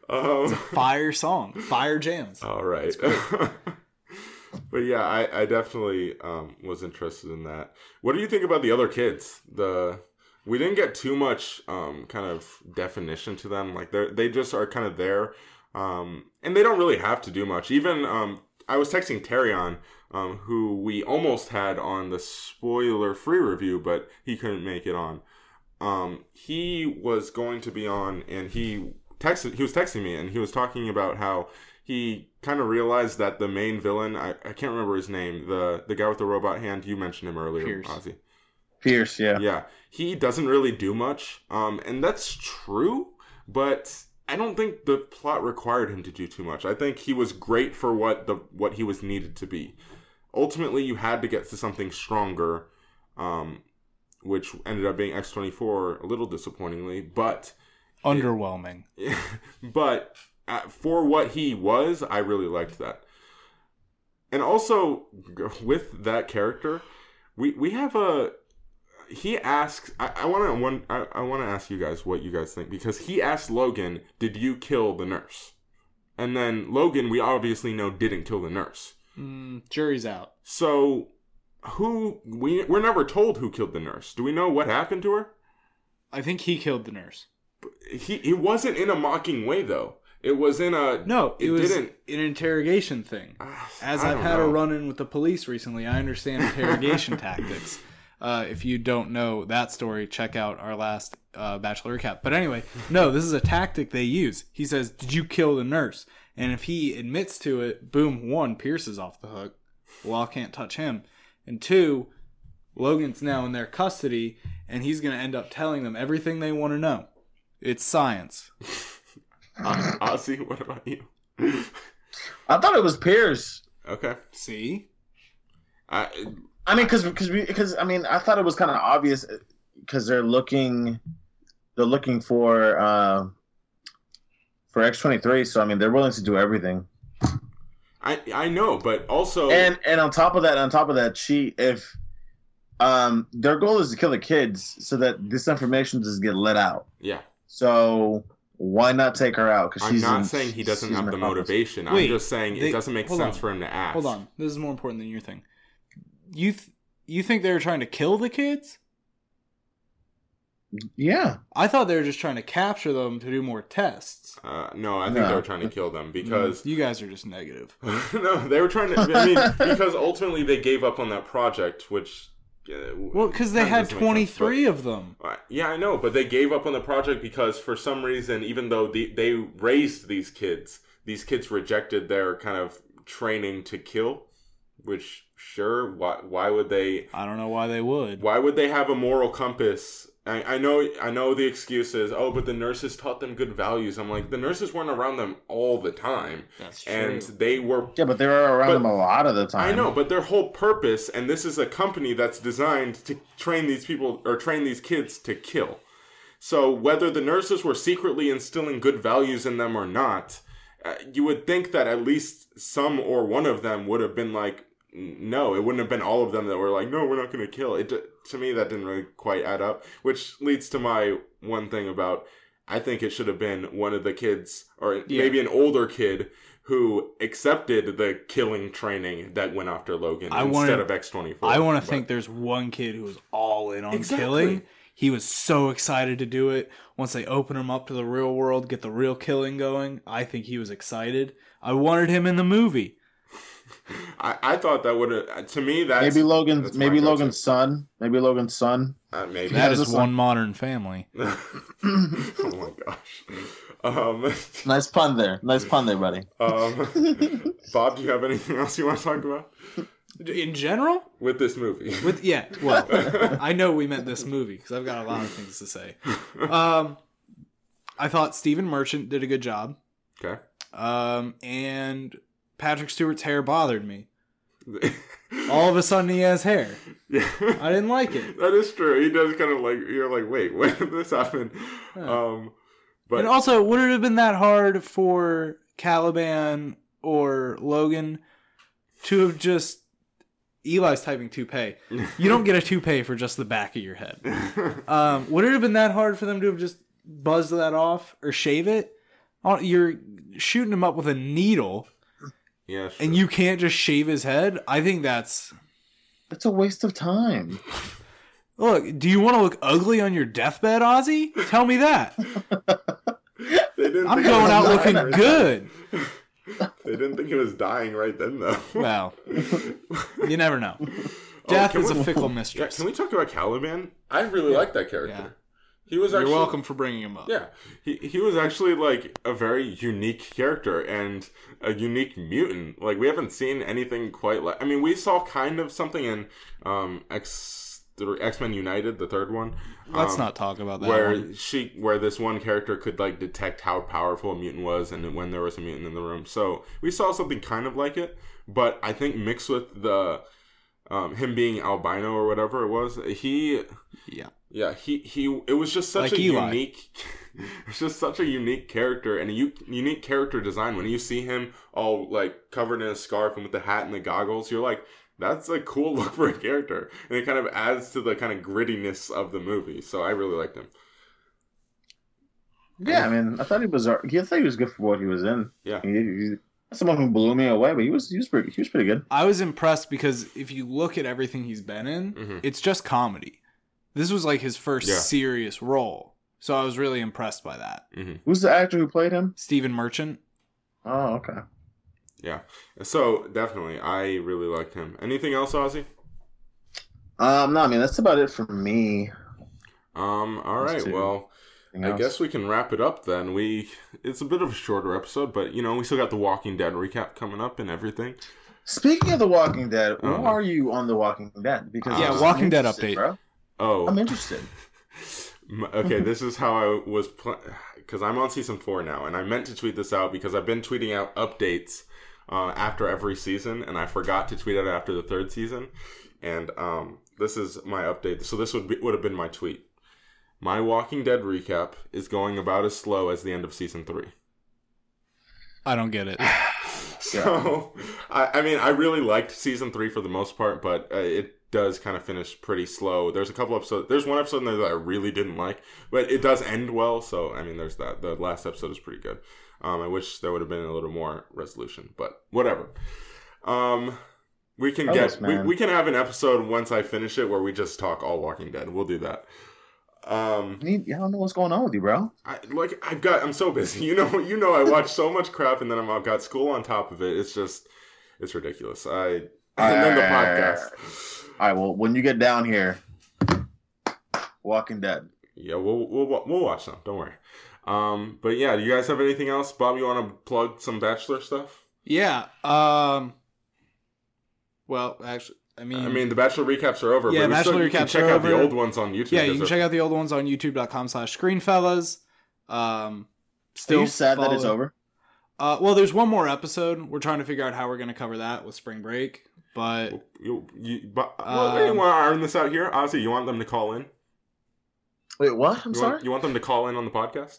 A: um,
E: Fire song, fire jams.
A: all right. but yeah, I, I definitely um, was interested in that. What do you think about the other kids? The we didn't get too much um, kind of definition to them. Like they they just are kind of there, um, and they don't really have to do much. Even um, I was texting Terry on. Um, who we almost had on the spoiler free review, but he couldn't make it on. Um, he was going to be on, and he texted. He was texting me, and he was talking about how he kind of realized that the main villain. I, I can't remember his name. The the guy with the robot hand. You mentioned him earlier,
E: Pierce.
A: Ozzy.
B: Pierce, yeah.
A: Yeah, he doesn't really do much, um, and that's true. But I don't think the plot required him to do too much. I think he was great for what the what he was needed to be. Ultimately, you had to get to something stronger, um, which ended up being X twenty four a little disappointingly. But
E: Underwhelming.
A: but uh, for what he was, I really liked that. And also with that character, we we have a he asks I, want to one I, I want to ask you guys what you guys think because he asked Logan, "Did you kill the nurse?" And then Logan, we obviously know didn't kill the nurse.
E: Mm, jury's out.
A: So who we we're never told who killed the nurse. Do we know what happened to her?
E: I think he killed the nurse.
A: He it wasn't in a mocking way though. It was in a
E: No, it,
A: It
E: was
A: didn't-
E: an interrogation thing. As I've had
A: know.
E: a run in with the police recently, I understand interrogation tactics. Uh, if you don't know that story, check out our last uh, Bachelor recap. But anyway, no, this is a tactic they use. He says, Did you kill the nurse? And if he admits to it, boom, one, Pierce is off the hook. Law can't touch him. And two, Logan's now in their custody, and he's going to end up telling them everything they want to know. It's science.
A: Uh, Ozzy, what about you?
B: I thought it was Pierce.
A: Okay.
E: See?
A: I
B: I mean, because because because I mean, I thought it was kind of obvious because they're looking they're looking for uh, for X twenty three. So I mean, they're willing to do everything.
A: I I know, but also
B: And and on top of that, on top of that, she if um their goal is to kill the kids so that this information doesn't get let out.
A: yeah.
B: So why not take her out? Because
A: I'm not
B: in-
A: saying he doesn't have the
B: accomplice.
A: motivation. I'm just saying
E: they-
A: it doesn't make sense
E: on.
A: for him to ask.
E: Hold on. This is more important than your thing. You th- you think they were trying to kill the kids?
B: Yeah,
E: I thought they were just trying to capture them to do more tests.
A: Uh, no, I think
B: No.
A: they were trying to kill them because
E: you guys are just negative.
A: no, they were trying to. I mean, because ultimately they gave up on that project, which
E: Well, because they had
A: doesn't make
E: twenty
A: sense, but-
E: of them.
A: Uh, Yeah, I know, but they gave up on the project because for some reason, even though the, they raised these kids, these kids rejected their kind of training to kill. which sure, why why would they
E: I don't know why they would.
A: why would they have a moral compass? I, I know I know the excuse is oh, but the nurses taught them good values. I'm like the nurses weren't around them all the time,
E: That's
A: and they were
B: Yeah, but they were around
A: But-
B: them a lot of the time.
A: I know, but their whole purpose, and this is a company that's designed to train these people or train these kids to kill. So whether the nurses were secretly instilling good values in them or not, uh, you would think that at least some or one of them would have been like, "N- no, it wouldn't have been all of them that were like, no, we're not going to kill. It to me that didn't really quite add up, which leads to my one thing about I think it should have been one of the kids or
E: Yeah.
A: maybe an older kid who accepted the killing training that went after Logan
E: I
A: instead
E: wanna-
A: of X24.
E: I want to think there's one kid who was all in on
A: Exactly.
E: killing. He was so excited to do it. Once they open him up to the real world, get the real killing going, I think he was excited. I wanted him in the movie.
A: I, I thought that would have to me that
B: maybe Logan's
A: that's my
B: maybe
A: go-to.
B: Logan's son. Maybe Logan's son.
A: uh, maybe
E: That
B: has
E: is
B: a son.
E: one modern family.
A: oh my gosh. Um,
B: Nice pun there. Nice pun there, buddy.
A: um, Bob, do you have anything else you want to talk about
E: In general,
A: with this movie?
E: with yeah, well, I know we meant this movie because I've got a lot of things to say. Um, I thought Stephen Merchant did a good job.
A: okay.
E: Um, and Patrick Stewart's hair bothered me. All of a sudden, he has hair.
A: yeah.
E: I didn't like it.
A: That is true. He does kind of like you're like, wait, when did this happen? Um, but
E: and also, would it have been that hard for Caliban or Logan to have just Eli's typing toupee? You don't get a toupee for just the back of your head. Um, would it have been that hard for them to have just buzzed that off or shave it? Oh, You're shooting him up with a needle,
A: yeah, sure.
E: and you can't just shave his head. I think that's
B: It's a waste of time.
E: look. Do you want to look ugly on your deathbed, Ozzy? Tell me that. I'm going out looking
A: right
E: good.
A: They didn't think he was dying right then, though.
E: Well, you never know.
A: Oh,
E: Death
A: can
E: is a
A: we-
E: fickle
A: Yeah,
E: mistress.
A: can we talk about Caliban? I really like that character. He was
E: You're welcome for bringing him up.
A: Yeah, he he was actually like a very unique character and a unique mutant. Like we haven't seen anything quite like. I mean, we saw kind of something in um X X Men United, the third one.
E: Let's
A: um,
E: not talk about that.
A: where
E: one.
A: she where this one character could like detect how powerful a mutant was and when there was a mutant in the room. So we saw something kind of like it, but I think mixed with the um, him being albino or whatever it was, he
E: Yeah.
A: Yeah, he he. It was just such
E: Like
A: a
E: Eli.
A: unique. It's just such a unique character and a u- unique character design. When you see him all like covered in a scarf and with the hat and the goggles, you're like, that's a cool look for a character, and it kind of adds to the kind of grittiness of the movie. So I really liked him.
B: Yeah, I mean, I thought he was. I thought he was good for what he was in.
A: Yeah.
B: He, he, someone who blew me away, but he was he was pretty he was pretty good.
E: I was impressed because if you look at everything he's been in,
A: Mhm.
E: it's just comedy. This was like his first
A: Yeah.
E: serious role. So I was really impressed by that.
B: Who's the actor who played him?
E: Stephen Merchant.
B: Oh, okay.
A: Yeah. So definitely, I really liked him. Anything else, Ozzy?
B: Um, no, I mean that's about it for me.
A: Um. All
B: Let's
A: right.
B: do-
A: Well.
B: Anything
A: I
B: else?
A: guess we can wrap it up then. We it's a bit of a shorter episode, but you know we still got the Walking Dead recap coming up and everything.
B: Speaking of The Walking Dead, where
A: Uh-huh.
B: are you on The Walking Dead? Because
A: Yeah,
E: Walking Dead update.
B: Bro.
A: Oh,
B: I'm interested.
A: Okay. this is how I was because I'm on season four now, and I meant to tweet this out because I've been tweeting out updates uh, after every season, and I forgot to tweet out after the third season, and um, this is my update. So this would be, would have been my tweet. My Walking Dead recap is going about as slow as the end of season three.
E: I don't get it.
A: So, I, I mean, I really liked season three for the most part, but uh, it does kind of finish pretty slow. There's a couple episodes. There's one episode in there that I really didn't like, but it does end well. So, I mean, there's that. The last episode is pretty good. Um, I wish there would have been a little more resolution, but whatever. Um, we can
B: Tell
A: get we, we can have an episode once I finish it where we just talk all Walking Dead. We'll do that. Um,
B: I, need, I don't know what's going on with you, bro.
A: I like I've got I'm so busy. You know, you know I watch so much crap and then I'm, I've got school on top of it. It's just it's ridiculous. I and then the podcast.
B: All right. Well, when you get down here, Walking Dead.
A: Yeah, we'll we'll we'll watch them. Don't worry. Um, but yeah, do you guys have anything else? Bob, you want to plug some Bachelor stuff?
E: Yeah. Um Well, actually, I mean,
A: I mean, the Bachelor recaps are over.
E: Yeah,
A: but we
E: Bachelor
A: still, you can
E: recaps
A: check
E: are
A: out the old ones on YouTube.
E: yeah, you can check out the old ones on youtube.com slash screenfellas. Um,
B: Are
E: still
B: you sad that it's over?
E: Uh, well, there's one more episode. We're trying to figure out how we're going to cover that with spring break. But
A: You, you, but, well, you
E: Um,
A: want to iron this out here? Ozzy, you want them to call in?
B: Wait, what? I'm
A: you
B: sorry.
A: Want, you want them to call in on the podcast?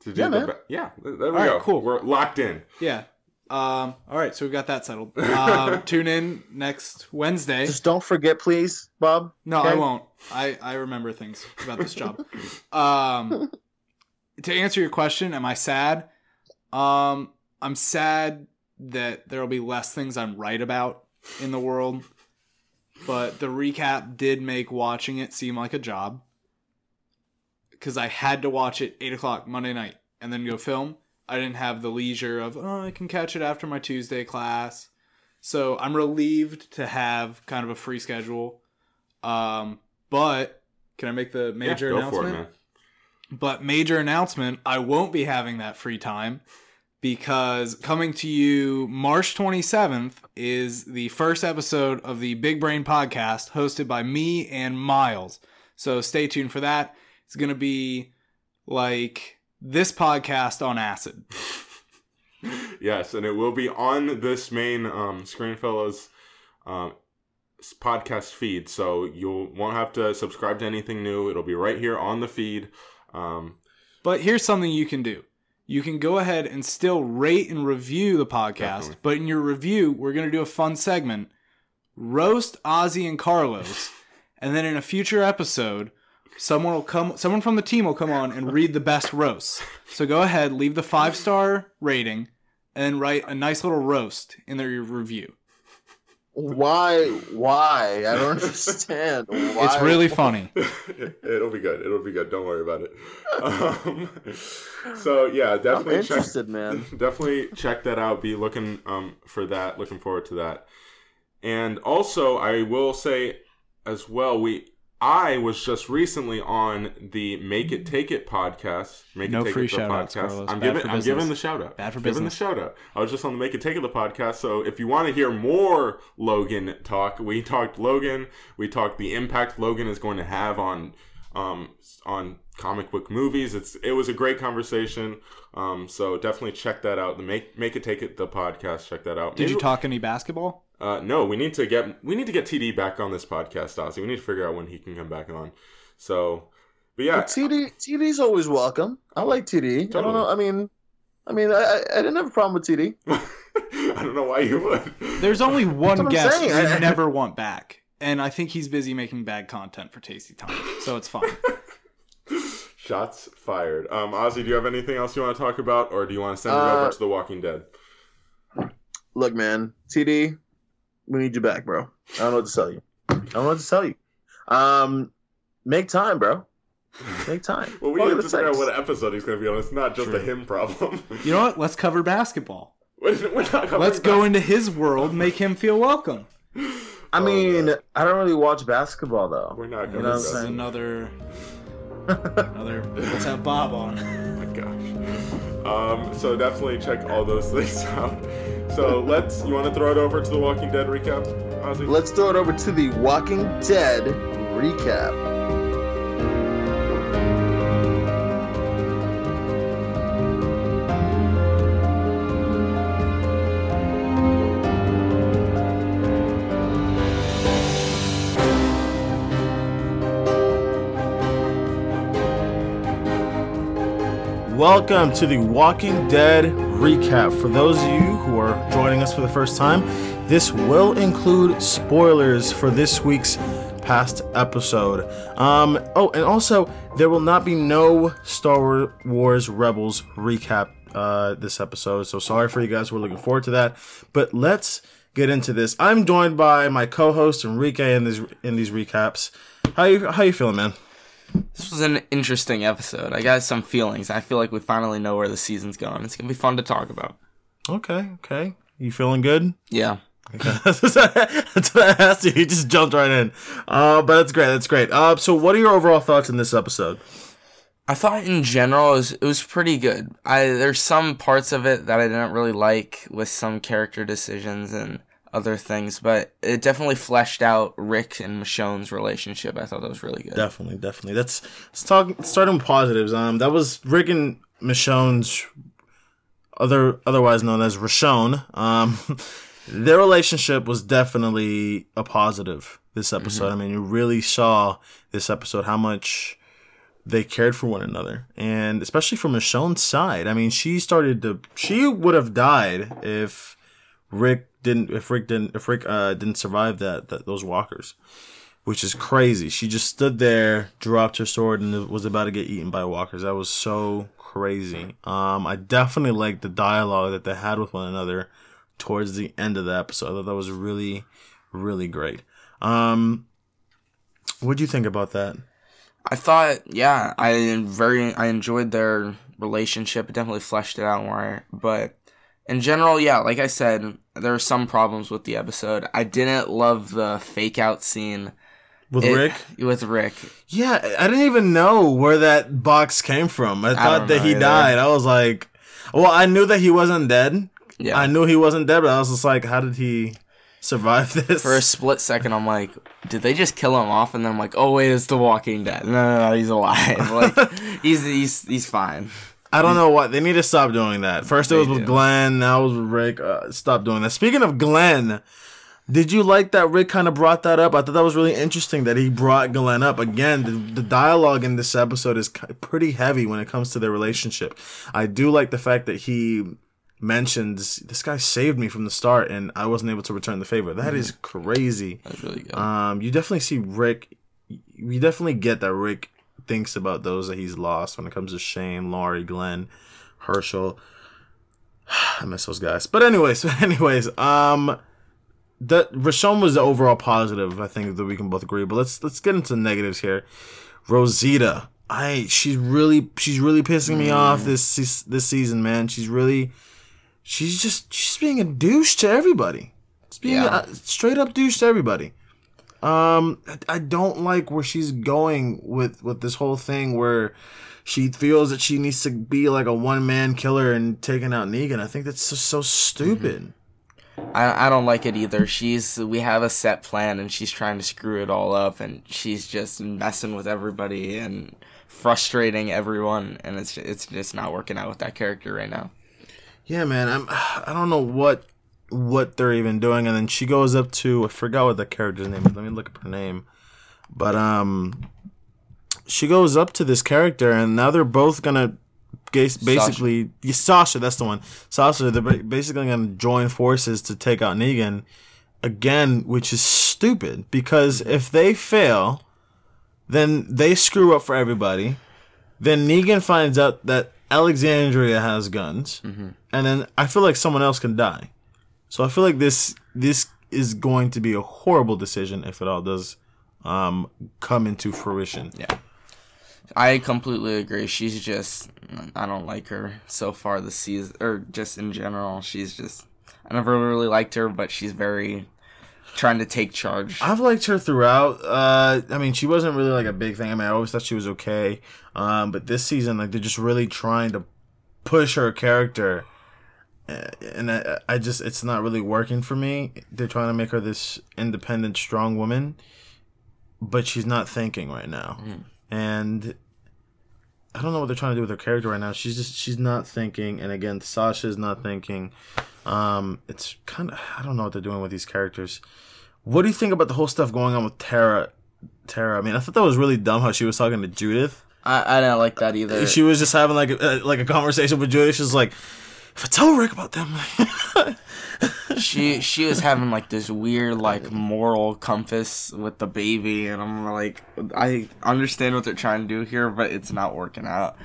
A: To do
B: Yeah,
A: the
B: man.
A: ba- yeah, there we
E: All right,
A: go.
E: cool.
A: We're locked in.
E: yeah. Um, all right, so we've got that settled. Um, tune in next Wednesday.
B: Just don't forget, please, Bob.
E: No, I won't. I, I remember things about this job. Um, to answer your question, am I sad? Um, I'm sad that there will be less things I'm right about in the world. But the recap did make watching it seem like a job. Because I had to watch it 8 o'clock Monday night and then go film. I didn't have the leisure of, oh, I can catch it after my Tuesday class. So I'm relieved to have kind of a free schedule. Um, but can I make the major
A: yeah,
E: announcement?
A: it.
E: But major announcement, I won't be having that free time because coming to you March 27th is the first episode of the Big Brain podcast hosted by me and Miles. So stay tuned for that. It's going to be like this podcast on acid.
A: Yes, and it will be on this main um, ScreenFellas um, podcast feed, so you won't have to subscribe to anything new. It'll be right here on the feed. Um,
E: But here's something you can do. You can go ahead and still rate and review the podcast,
A: Definitely.
E: but in your review, we're going to do a fun segment roast Ozzy and Carlos, and then in a future episode, someone will come someone from the team will come on and read the best roasts. So go ahead, leave the 5-star rating and write a nice little roast in their review.
B: Why? Why? I don't understand. Why?
E: It's really funny.
A: it'll be good. It'll be good. Don't worry about it. Um, so yeah,
B: I'm
A: definitely check.
B: interested, man.
A: definitely check that out. Be looking um, for that. Looking forward to that. And also, I will say as well, we I was just recently on the Make It Take It podcast. Make
E: No
A: It Take
E: free
A: It the
E: shout-outs,
A: podcast.
E: Carlos.
A: I'm
E: Bad
A: giving I'm giving the shout out.
E: Bad for
A: giving
E: business.
A: the shout out. I was just on the Make It Take It the podcast. So if you want to hear more Logan talk, we talked Logan. We talked the impact Logan is going to have on um on comic book movies. It's it was a great conversation. Um, so definitely check that out. The make make it take it the podcast. Check that out.
E: Did you talk any basketball?
A: Uh, no, we need to get we need to get TD back on this podcast, Ozzy. We need to figure out when he can come back on. So, but yeah,
B: But TD TD's always welcome. I like TD. I don't know. I mean, I mean, I, I I didn't have a problem with TD.
A: I don't know why you would.
E: There's only one guest we.
B: I-
E: never want back, and I think he's busy making bad content for Tasty Time, so it's fine.
A: Shots fired. Um, Ozzy, do you have anything else you want to talk about, or do you want to send it
B: Uh,
A: over to The Walking Dead?
B: Look, man, TD, we need you back, bro. I don't know what to tell you. I don't know what to tell you. Um, make time, bro. Make time.
A: Well, we
B: Fuck
A: need to figure out what episode he's going to be on. It's not just a him problem.
E: You know what? Let's cover basketball.
A: we're we're not covering
E: Let's go into his world, make him feel welcome.
B: I mean,
A: Oh,
B: I don't really watch basketball though.
A: We're not
B: You
A: covering
B: know what I'm
E: This is
B: saying?
E: another, another. Let's have Bob on.
A: Oh my gosh. Um, so definitely check all those things out. So let's. You want to throw it over to the Walking Dead recap?
B: Let's throw it over to the Walking Dead recap.
F: Welcome to the Walking Dead recap. For those of you who are joining us for the first time, this will include spoilers for this week's past episode. Um, oh, and also, there will not be no Star Wars Rebels recap uh, this episode, so sorry for you guys. We're looking forward to that. But let's get into this. I'm joined by my co-host Enrique in these in these recaps. How you how you feeling, man?
G: This was an interesting episode. I got some feelings. I feel like we finally know where the season's going. It's gonna be fun to talk about.
F: Okay, okay. You feeling good?
G: Yeah. Okay.
F: that's what I asked you. You just jumped right in. Uh, but that's great. That's great. Uh, so, what are your overall thoughts on this episode?
G: I thought in general it was, it was pretty good. I there's some parts of it that I didn't really like with some character decisions and other things, but it definitely fleshed out Rick and Michonne's relationship. I thought that was really good.
B: Definitely, definitely. Let's, let's talk. Starting with positives. Um, that was Rick and Michonne's other, otherwise known as Richonne. Um, their relationship was definitely a positive this episode. I mean, you really saw this episode how much they cared for one another, and especially from Michonne's side. I mean, she started to. She would have died if Rick didn't. If Rick didn't. If Rick uh, didn't survive that, that those walkers, which is crazy. She just stood there, dropped her sword, and was about to get eaten by walkers. That was so crazy. Um, I definitely liked the dialogue that they had with one another towards the end of the episode. I thought that was really, really great. Um, what do you think about that?
G: I thought, yeah, I very I enjoyed their relationship. It definitely fleshed it out more. But in general, yeah, like I said, there are some problems with the episode. I didn't love the fake out scene
B: With
G: It-
B: Rick?
G: With Rick,
B: Yeah, I didn't even know where that box came from. I thought
G: don't
B: that he
G: either.
B: died. I was like, well, I knew that he wasn't dead.
G: yeah.
B: I knew he wasn't dead, but I was just like, how did he survive this?
G: For a split second, I'm like, did they just kill him off? And then I'm like, oh wait, it's The Walking Dead. No, no, no, he's alive. Like he's he's he's fine.
B: I don't know what they need to stop doing that. First it was with. Glenn, now it was with Rick. Uh, stop doing that. Speaking of Glenn, did you like that Rick kind of brought that up? I thought that was really interesting that he brought Glenn up again. The, the dialogue in this episode is pretty heavy when it comes to their relationship. I do like the fact that he mentions this guy saved me from the start and I wasn't able to return the favor. That is crazy.
G: That's really good.
B: Um, you definitely see Rick. You definitely get that Rick thinks about those that he's lost when it comes to Shane, Lori, Glenn, Hershel. I miss those guys. But anyways, anyways, um, that Richonne was the overall positive. I think that we can both agree. But let's let's get into negatives here. Rosita, I she's really she's really pissing me off this this season, man. She's really she's just she's being a douche to everybody. She's being
G: Yeah.
B: a straight up douche to everybody. Um, I- don't like where she's going with with this whole thing where she feels that she needs to be like a one man killer and taking out Negan. I think that's just so stupid.
G: I I don't like it either. She's we have a set plan and she's trying to screw it all up and she's just messing with everybody and frustrating everyone and it's it's just not working out with that character right now.
B: Yeah, man. I'm. I don't know what what they're even doing. And then she goes up to I forgot what the character's name is. Let me look up her name. But um, she goes up to this character, and now they're both gonna basically Sasha. Sasha. That's the one. Sasha. They're basically gonna join forces to take out Negan again, which is stupid because if they fail, then they screw up for everybody. Then Negan finds out that Alexandria has guns, and then I feel like someone else can die. So I feel like this this is going to be a horrible decision if it all does um, come into fruition.
G: Yeah. I completely agree. She's just I don't like her so far this season or just in general. She's just I never really liked her, but she's very trying to take charge.
B: I've liked her throughout. Uh, I mean, she wasn't really like a big thing. I mean, I always thought she was okay. Um, but this season, like, they're just really trying to push her character, and I, I just it's not really working for me. They're trying to make her this independent, strong woman, but she's not thinking right now, and. I don't know what they're trying to do with her character right now. She's just she's not thinking, and again, Sasha's not thinking. Um, it's kind of I don't know what they're doing with these characters. What do you think about the whole stuff going on with Tara? Tara, I mean, I thought that was really dumb how she was talking to Judith.
G: I, I didn't like that either.
B: She was just having like a, like a conversation with Judith. She's like, if I tell Rick about them,
G: she she was having like this weird like moral compass with the baby and i'm like i understand what they're trying to do here but it's not working out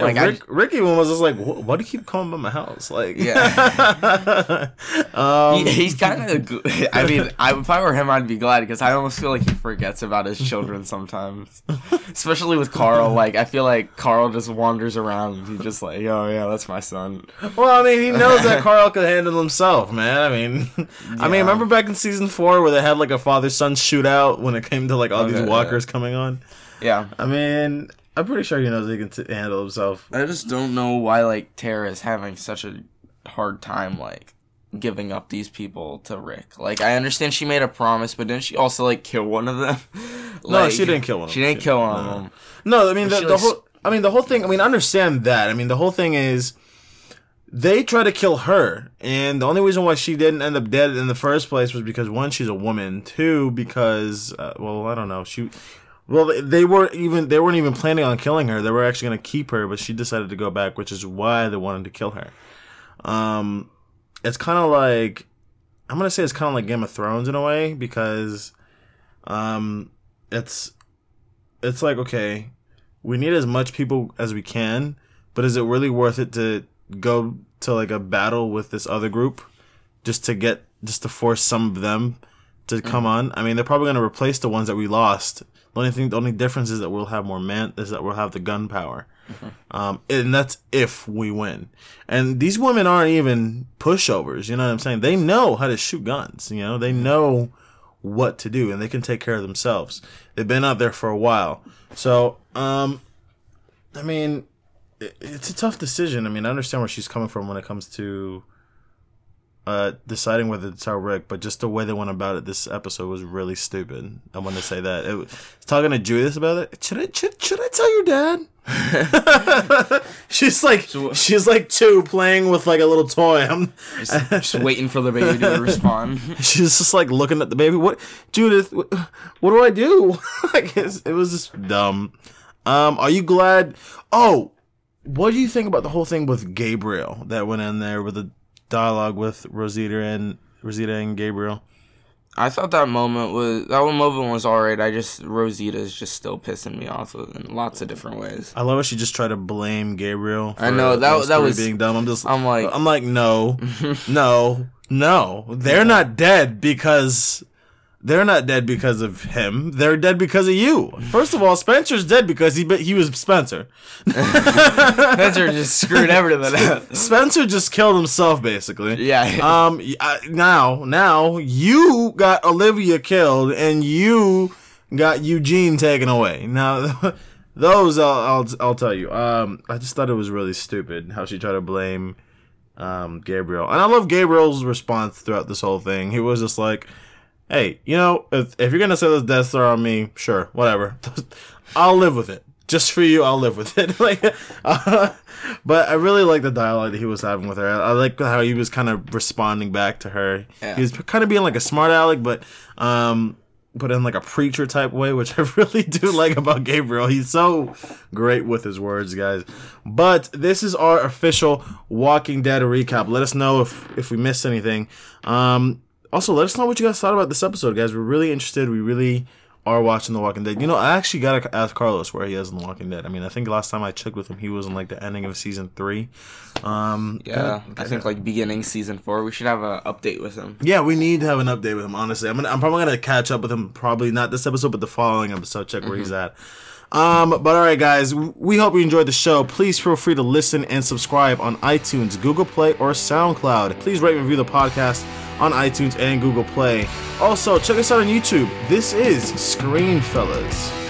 G: like
B: Rick, Ricky one was just like, why do you keep calling by my house? Like,
G: Yeah.
B: um,
G: he, he's kind of i mean I, if i were him i'd be glad because i almost feel like he forgets about his children sometimes especially with carl like i feel like carl just wanders around and he's just like oh yeah that's my son
B: Well, I mean, he knows that Carl could handle himself, man. I mean, I mean, remember back in season four where they had like a father son shootout when it came to like all
G: Okay,
B: these
G: yeah.
B: walkers coming on.
G: yeah
B: I mean, I'm pretty sure he knows he can t- handle himself.
G: I just don't know why like Tara is having such a hard time like giving up these people to Rick. Like I understand she made a promise, but didn't she also like kill one of them?
B: No, she didn't kill one of
G: She didn't
B: She-
G: kill one
B: no.
G: of them.
B: No, I mean the,
G: She,
B: the
G: like,
B: whole. I mean the whole thing. I mean, understand that. I mean, the whole thing is they try to kill her, and the only reason why she didn't end up dead in the first place was because one, she's a woman. Two, because uh, well, I don't know. She, well, they- weren't even they weren't even planning on killing her. They were actually going to keep her, but she decided to go back, which is why they wanted to kill her. Um, it's kind of like I'm gonna say it's kind of like Game of Thrones in a way because, um, it's it's like okay, we need as much people as we can, but is it really worth it to go to like a battle with this other group just to get just to force some of them to come on? I mean, they're probably going to replace the ones that we lost. The only thing, the only difference is that we'll have more man, is that we'll have the gunpowder. Um, and that's if we win. And these women aren't even pushovers. You know what I'm saying? They know how to shoot guns. You know, they know what to do and they can take care of themselves. They've been out there for a while. So, um, I mean, it, it's a tough decision. I mean, I understand where she's coming from when it comes to uh, deciding whether to tell Rick, but just the way they went about it this episode was really stupid. I want to say that. It, was- talking to Judith about it. Should I, should, should I tell your dad? she's like she's like two playing with like a little toy. I'm
G: Just, just waiting for the baby to respond.
B: she's just like looking at the baby. What, Judith? What, what do I do? like it was just dumb. Um, are you glad? Oh, what do you think about the whole thing with Gabriel that went in there with the dialogue with Rosita and Rosita and Gabriel?
G: I thought that moment was that one moment was alright. I just Rosita is just still pissing me off in lots of different ways.
B: I love how she just tried to blame Gabriel.
G: I know, that- that was-
B: being dumb. I'm just,
G: I'm like-
B: I'm like, no, no, no. They're not dead because they're not dead because of him. They're dead because of you. First of all, Spencer's dead because he he was Spencer.
G: Spencer just screwed everything up.
B: Spencer just killed himself, basically.
G: Yeah.
B: Um. uh, Now, now you got Olivia killed, and you got Eugene taken away. Now, those I'll, I'll I'll tell you. Um. I just thought it was really stupid how she tried to blame, um, Gabriel, and I love Gabriel's response throughout this whole thing. He was just like, "Hey, you know, if if you're gonna say this Death Star on me, sure, whatever. I'll live with it." Just for you, I'll live with it. like, uh, but I really like the dialogue that he was having with her. I, I like how he was kind of responding back to her.
G: Yeah.
B: He was kind of being like a smart aleck, but um, but in like a preacher type way, which I really do like about Gabriel. He's so great with his words, guys. But this is our official Walking Dead recap. Let us know if if we missed anything. Um, also, let us know what you guys thought about this episode, guys. We're really interested. We really are watching The Walking Dead. You know, I actually gotta ask Carlos where he is in The Walking Dead. I mean, I think last time I checked with him, he was in like the ending of season three. Um,
G: yeah, I think like beginning season four, we should have an update with him.
B: yeah, we need to have an update with him. Honestly, I'm gonna, I'm probably gonna catch up with him. Probably not this episode, but the following episode. Check where he's at. Um, but all right, guys, we hope you enjoyed the show. Please feel free to listen and subscribe on iTunes, Google Play, or SoundCloud. Please rate and review the podcast on iTunes and Google Play. Also, check us out on YouTube. This is Screen Fellas.